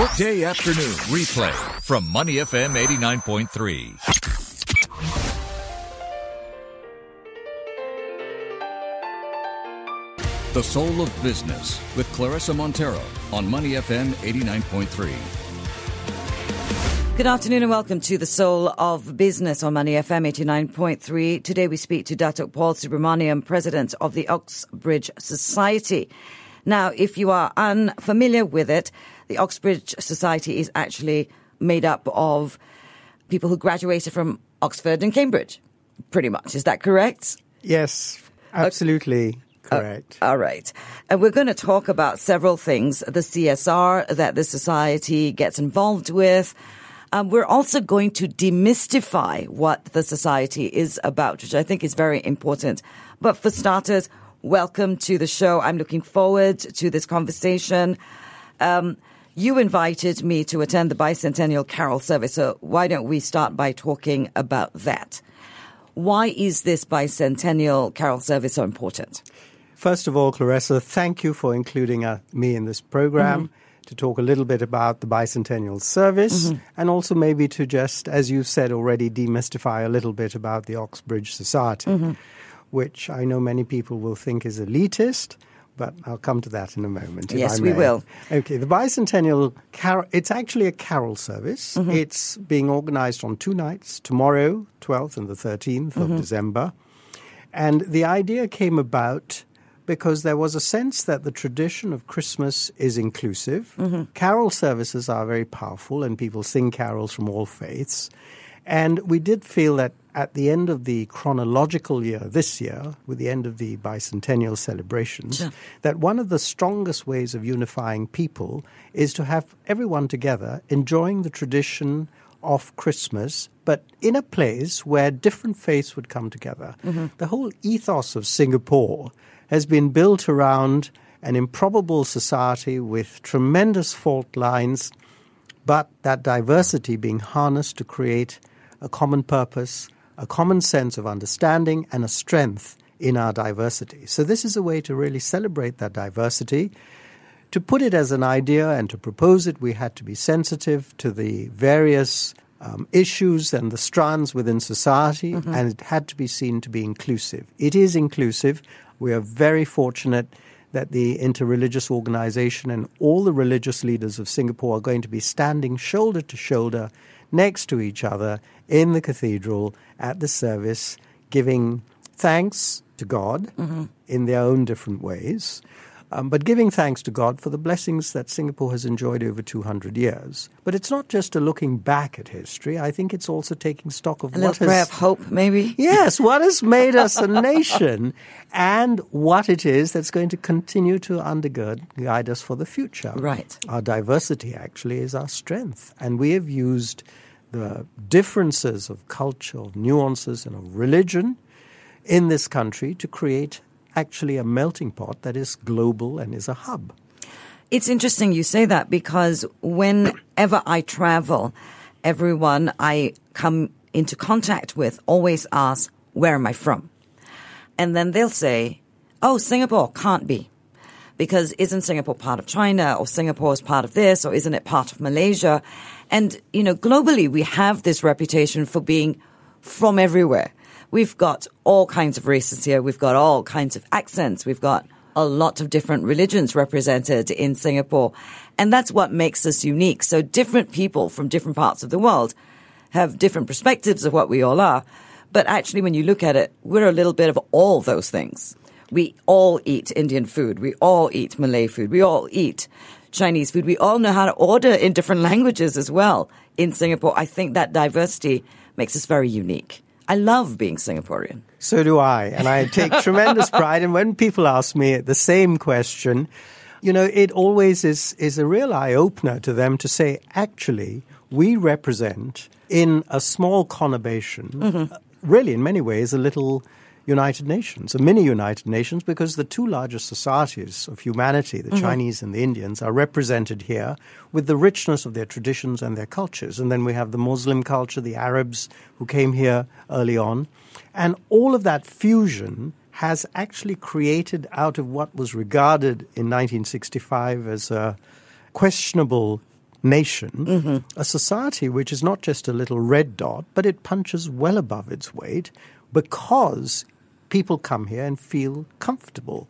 Workday afternoon replay from Money FM 89.3. The Soul of Business with Clarissa Montero on Money FM 89.3. Good afternoon and welcome to the Soul of Business on Money FM 89.3. Today we speak to Datuk Paul Subramaniam, President of the Oxbridge Society. Now, if you are unfamiliar with it, the Oxbridge Society is actually made up of people who graduated from Oxford and Cambridge, pretty much. Is that correct? Yes, absolutely correct. Uh, all right. And we're going to talk about several things the CSR that the society gets involved with. Um, we're also going to demystify what the society is about, which I think is very important. But for starters, welcome to the show. I'm looking forward to this conversation. Um, you invited me to attend the bicentennial carol service, so why don't we start by talking about that? Why is this bicentennial carol service so important? First of all, Clarissa, thank you for including uh, me in this program mm-hmm. to talk a little bit about the bicentennial service mm-hmm. and also maybe to just, as you've said already, demystify a little bit about the Oxbridge Society, mm-hmm. which I know many people will think is elitist but I'll come to that in a moment. Yes, we will. Okay, the bicentennial carol, it's actually a carol service. Mm-hmm. It's being organized on two nights, tomorrow, 12th and the 13th mm-hmm. of December. And the idea came about because there was a sense that the tradition of Christmas is inclusive. Mm-hmm. Carol services are very powerful, and people sing carols from all faiths. And we did feel that at the end of the chronological year, this year, with the end of the bicentennial celebrations, sure. that one of the strongest ways of unifying people is to have everyone together enjoying the tradition of Christmas, but in a place where different faiths would come together. Mm-hmm. The whole ethos of Singapore has been built around an improbable society with tremendous fault lines, but that diversity being harnessed to create a common purpose, a common sense of understanding, and a strength in our diversity. So, this is a way to really celebrate that diversity. To put it as an idea and to propose it, we had to be sensitive to the various um, issues and the strands within society, mm-hmm. and it had to be seen to be inclusive. It is inclusive. We are very fortunate that the interreligious organization and all the religious leaders of Singapore are going to be standing shoulder to shoulder next to each other in the cathedral at the service, giving thanks to God mm-hmm. in their own different ways. Um, but giving thanks to God for the blessings that Singapore has enjoyed over 200 years. But it's not just a looking back at history. I think it's also taking stock of a what has, of hope, maybe. Yes, what has made us a nation, and what it is that's going to continue to undergird, guide us for the future. Right. Our diversity actually is our strength, and we have used the differences of culture, of nuances, and of religion in this country to create actually a melting pot that is global and is a hub. It's interesting you say that because whenever I travel, everyone I come into contact with always asks, Where am I from? And then they'll say, Oh, Singapore can't be. Because isn't Singapore part of China or Singapore is part of this or isn't it part of Malaysia? And, you know, globally we have this reputation for being from everywhere. We've got all kinds of races here. We've got all kinds of accents. We've got a lot of different religions represented in Singapore. And that's what makes us unique. So different people from different parts of the world have different perspectives of what we all are. But actually, when you look at it, we're a little bit of all those things. We all eat Indian food. We all eat Malay food. We all eat Chinese food. We all know how to order in different languages as well in Singapore. I think that diversity makes us very unique. I love being Singaporean. So do I. And I take tremendous pride. And when people ask me the same question, you know, it always is, is a real eye opener to them to say, actually, we represent in a small conurbation, mm-hmm. really in many ways, a little United Nations, a mini United Nations, because the two largest societies of humanity, the mm-hmm. Chinese and the Indians, are represented here with the richness of their traditions and their cultures. And then we have the Muslim culture, the Arabs who came here early on. And all of that fusion has actually created out of what was regarded in 1965 as a questionable nation, a society which is not just a little red dot, but it punches well above its weight because people come here and feel comfortable.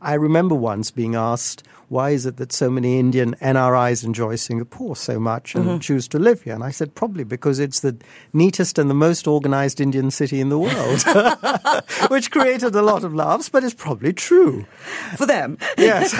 I remember once being asked, why is it that so many Indian NRIs enjoy Singapore so much and mm-hmm. choose to live here? And I said, probably because it's the neatest and the most organized Indian city in the world, which created a lot of laughs, but it's probably true. For them. Yes.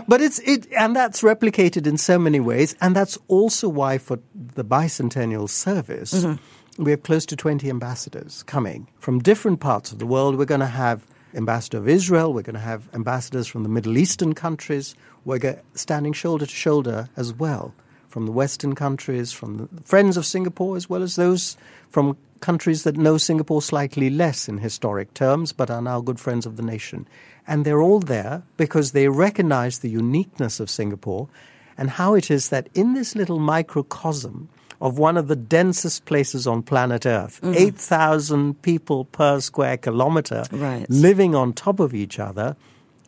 but it's, it, and that's replicated in so many ways. And that's also why for the bicentennial service, mm-hmm. We have close to 20 ambassadors coming from different parts of the world. We're going to have ambassador of Israel. We're going to have ambassadors from the Middle Eastern countries. We're standing shoulder to shoulder as well from the Western countries, from the friends of Singapore, as well as those from countries that know Singapore slightly less in historic terms, but are now good friends of the nation. And they're all there because they recognize the uniqueness of Singapore and how it is that in this little microcosm, of one of the densest places on planet Earth. Mm-hmm. 8,000 people per square kilometer Right. living on top of each other.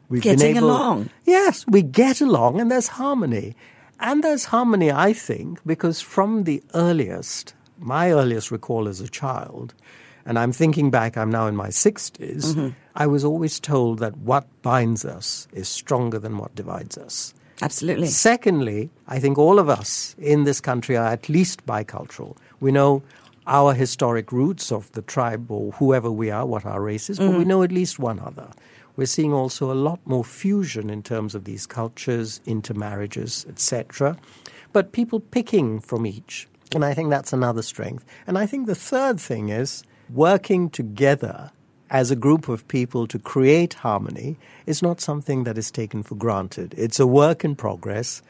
We've Getting been able, along. Yes, we get along and there's harmony. And there's harmony, I think, because from the earliest, my earliest recall as a child, and I'm thinking back, I'm now in my 60s, mm-hmm. I was always told that what binds us is stronger than what divides us. Absolutely. Secondly, I think all of us in this country are at least bicultural. We know our historic roots of the tribe or whoever we are, what our race is, but we mm-hmm. know at least one other. We're seeing also a lot more fusion in terms of these cultures, intermarriages, etc. But people picking from each. And I think that's another strength. And I think the third thing is working together as a group of people to create harmony is not something that is taken for granted. It's a work in progress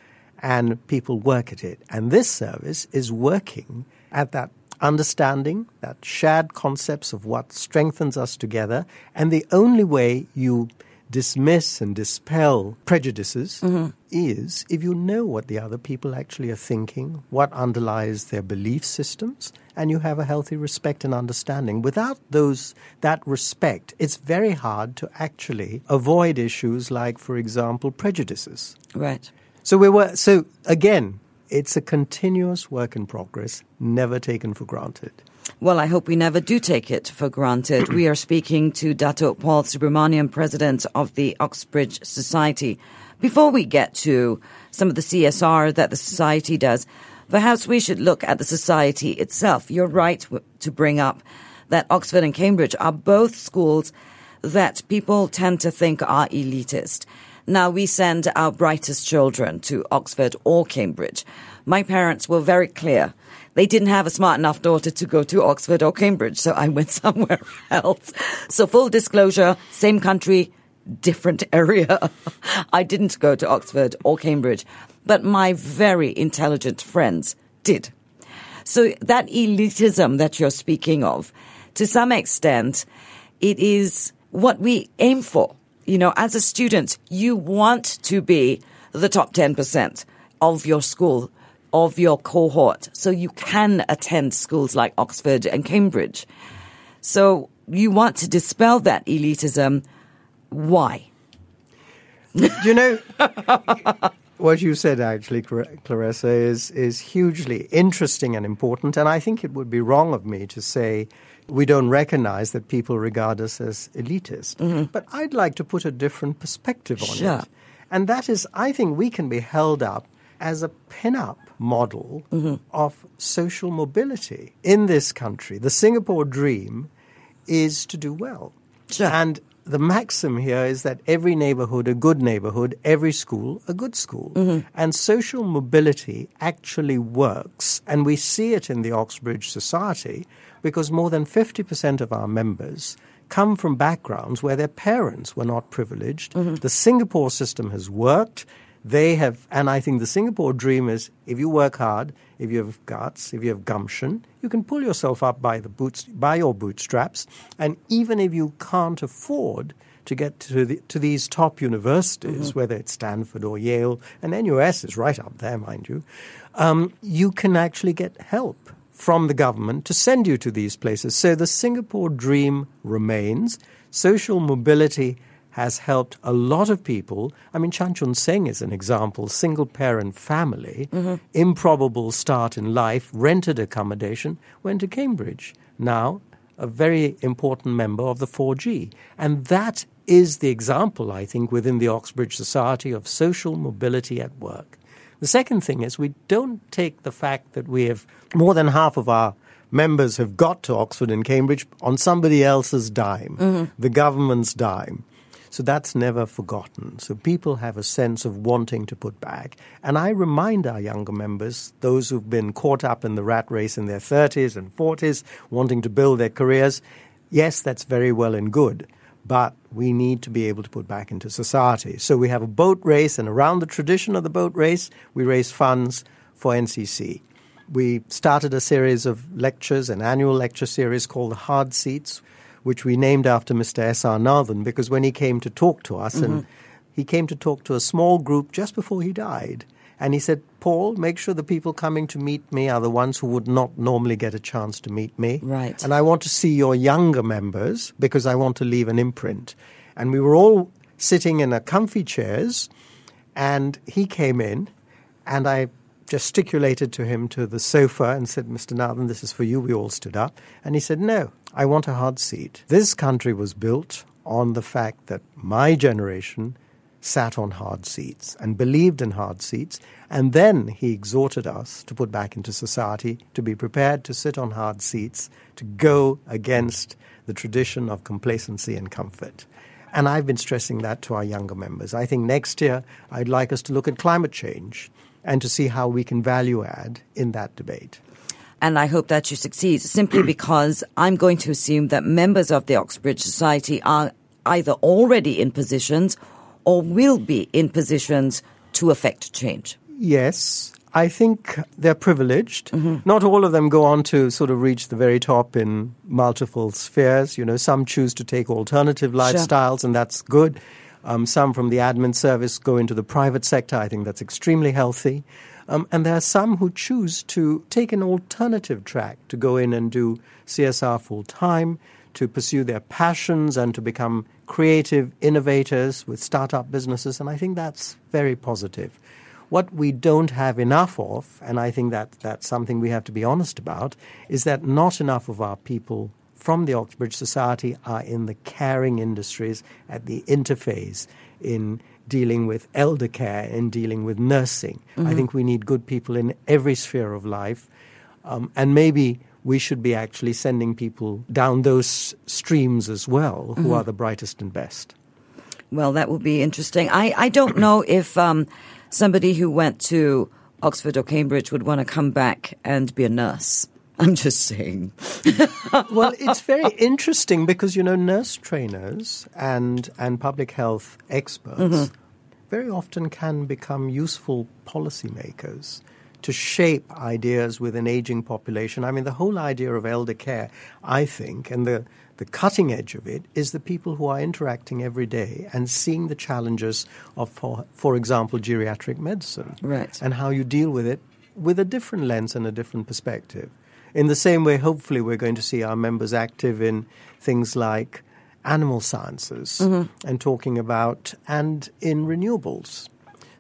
and people work at it. And this service is working at that understanding, that shared concepts of what strengthens us together. And the only way you dismiss and dispel prejudices is if you know what the other people actually are thinking, what underlies their belief systems, and you have a healthy respect and understanding. Without those that respect, it's very hard to actually avoid issues like, for example, prejudices. Right. So we were so again, it's a continuous work in progress, never taken for granted. Well, I hope we never do take it for granted. we are speaking to Dato Paul Subramanian, president of the Oxbridge Society. Before we get to some of the CSR that the society does, perhaps we should look at the society itself. You're right to bring up that Oxford and Cambridge are both schools that people tend to think are elitist. Now we send our brightest children to Oxford or Cambridge. My parents were very clear. They didn't have a smart enough daughter to go to Oxford or Cambridge, so I went somewhere else. So full disclosure, same country, different area. I didn't go to Oxford or Cambridge, but my very intelligent friends did. So that elitism that you're speaking of, to some extent, it is what we aim for. You know, as a student, you want to be the top 10% of your school, of your cohort, so you can attend schools like Oxford and Cambridge. So you want to dispel that elitism. Why? you know, what you said actually, Clarissa, is is hugely interesting and important. And I think it would be wrong of me to say we don't recognize that people regard us as elitist. Mm-hmm. But I'd like to put a different perspective on Sure. it. And that is, I think we can be held up as a pin-up model mm-hmm. of social mobility in this country. The Singapore dream is to do well. Sure. And the maxim here is that every neighborhood a good neighborhood, every school a good school. Mm-hmm. And social mobility actually works. And we see it in the Oxbridge Society because more than 50% of our members come from backgrounds where their parents were not privileged. Mm-hmm. The Singapore system has worked. They have, and I think the Singapore dream is if you work hard, if you have guts, if you have gumption, you can pull yourself up by the boots, by your bootstraps, and even if you can't afford to get to the, to these top universities, whether it's Stanford or Yale, and NUS is right up there, mind you, um, you can actually get help from the government to send you to these places. So the Singapore dream remains. Social mobility has helped a lot of people. I mean, Chan Chun Sing is an example, single parent family, mm-hmm. improbable start in life, rented accommodation, went to Cambridge. Now, a very important member of the 4G. And that is the example, I think, within the Oxbridge Society of social mobility at work. The second thing is we don't take the fact that we have more than half of our members have got to Oxford and Cambridge on somebody else's dime, mm-hmm. the government's dime. So that's never forgotten. So people have a sense of wanting to put back. And I remind our younger members, those who've been caught up in the rat race in their 30s and 40s, wanting to build their careers, yes, that's very well and good. But we need to be able to put back into society. So we have a boat race, and around the tradition of the boat race, we raise funds for NCC. We started a series of lectures, an annual lecture series called the Hard Seats, which we named after Mr. S.R. Nathan, because when he came to talk to us, and mm-hmm. he came to talk to a small group just before he died, and he said, Paul, make sure the people coming to meet me are the ones who would not normally get a chance to meet me. Right. And I want to see your younger members because I want to leave an imprint. And we were all sitting in a comfy chairs, and he came in, and I gesticulated to him to the sofa and said, Mr. Nathan, this is for you. We all stood up. And he said, No, I want a hard seat. This country was built on the fact that my generation sat on hard seats and believed in hard seats. And then he exhorted us to put back into society, to be prepared to sit on hard seats, to go against the tradition of complacency and comfort. And I've been stressing that to our younger members. I think next year I'd like us to look at climate change and to see how we can value add in that debate. And I hope that you succeed simply because I'm going to assume that members of the Oxbridge Society are either already in positions or will be in positions to affect change. Yes, I think they're privileged. Not all of them go on to sort of reach the very top in multiple spheres. You know, some choose to take alternative lifestyles, and that's good. Um, some from the admin service go into the private sector. I think that's extremely healthy. Um, and there are some who choose to take an alternative track to go in and do CSR full time, to pursue their passions, and to become creative innovators with startup businesses. And I think that's very positive. What we don't have enough of, and I think that that's something we have to be honest about, is that not enough of our people from the Oxbridge Society are in the caring industries at the interface in dealing with elder care, in dealing with nursing. I think we need good people in every sphere of life. Um, and maybe we should be actually sending people down those streams as well, who are the brightest and best. Well, that would be interesting. I, I don't know if um, somebody who went to Oxford or Cambridge would want to come back and be a nurse. I'm just saying. well, it's very interesting because you know nurse trainers and and public health experts mm-hmm. very often can become useful policymakers to shape ideas with an aging population. I mean, the whole idea of elder care, I think, and the the cutting edge of it is the people who are interacting every day and seeing the challenges of, for, for example, geriatric medicine Right. and how you deal with it with a different lens and a different perspective. In the same way, hopefully, we're going to see our members active in things like animal sciences mm-hmm. and talking about, and in renewables.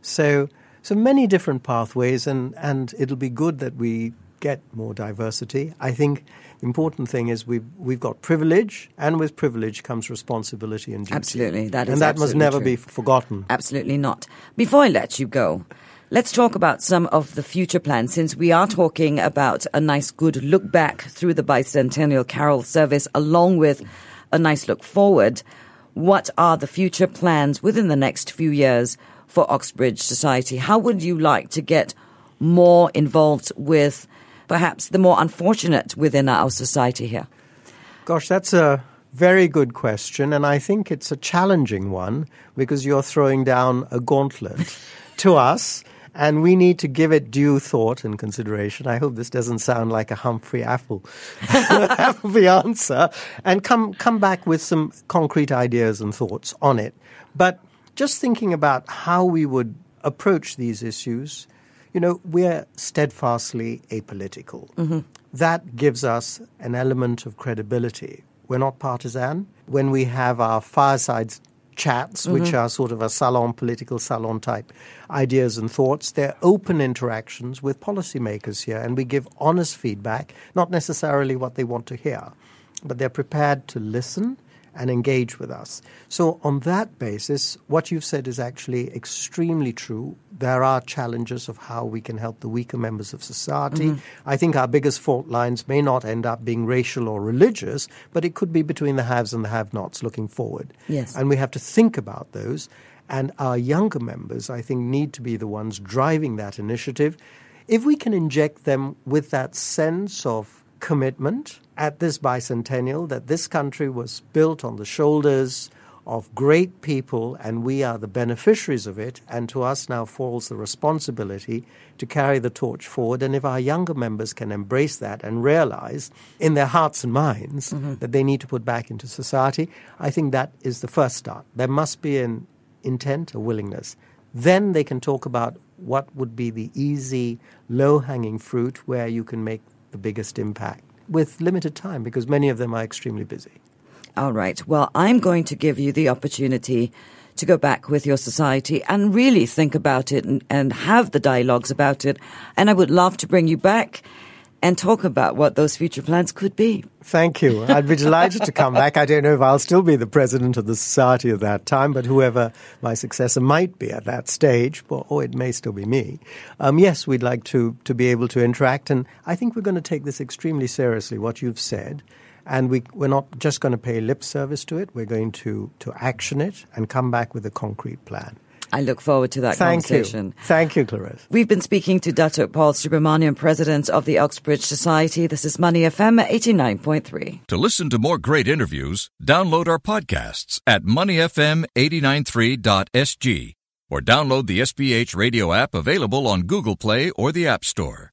So, so many different pathways, and, and it'll be good that we get more diversity. I think the important thing is we've, we've got privilege, and with privilege comes responsibility and duty. Absolutely, that is and that must never true. be forgotten. Absolutely not. Before I let you go, let's talk about some of the future plans since we are talking about a nice good look back through the bicentennial carol service along with a nice look forward. What are the future plans within the next few years for Oxbridge Society? How would you like to get more involved with perhaps the more unfortunate within our society here? Gosh, that's a very good question, and I think it's a challenging one because you're throwing down a gauntlet to us, and we need to give it due thought and consideration. I hope this doesn't sound like a Humphrey Appleby the answer, and come come back with some concrete ideas and thoughts on it. But just thinking about how we would approach these issues, you know, we're steadfastly apolitical. Mm-hmm. That gives us an element of credibility. We're not partisan. When we have our fireside chats, which mm-hmm. are sort of a salon, political salon type ideas and thoughts. They're open interactions with policymakers here, and we give honest feedback, not necessarily what they want to hear, but they're prepared to listen and engage with us. So, on that basis, what you've said is actually extremely true. There are challenges of how we can help the weaker members of society. Mm-hmm. I think our biggest fault lines may not end up being racial or religious, but it could be between the haves and the have nots looking forward. Yes. And we have to think about those. And our younger members, I think, need to be the ones driving that initiative. If we can inject them with that sense of commitment at this bicentennial that this country was built on the shoulders of great people and we are the beneficiaries of it. And to us now falls the responsibility to carry the torch forward. And if our younger members can embrace that and realize in their hearts and minds mm-hmm. that they need to put back into society i think that is the first start. There must be an intent a willingness. Then they can talk about what would be the easy low hanging fruit where you can make the biggest impact with limited time because many of them are extremely busy. All right. Well, I'm going to give you the opportunity to go back with your society and really think about it and, and have the dialogues about it. And I would love to bring you back and talk about what those future plans could be. Thank you. I'd be delighted to come back. I don't know if I'll still be the president of the society at that time, but whoever my successor might be at that stage, or, or it may still be me. Um, yes, we'd like to, to be able to interact, and I think we're going to take this extremely seriously, what you've said. And we, we're not just going to pay lip service to it, we're going to, to action it and come back with a concrete plan. I look forward to that Thank conversation. you. Thank you, Clarissa. We've been speaking to Datuk Paul Subramanian, President of the Oxbridge Society. This is Money FM 89.3. To listen to more great interviews, download our podcasts at moneyfm893.sg or download the SPH radio app available on Google Play or the App Store.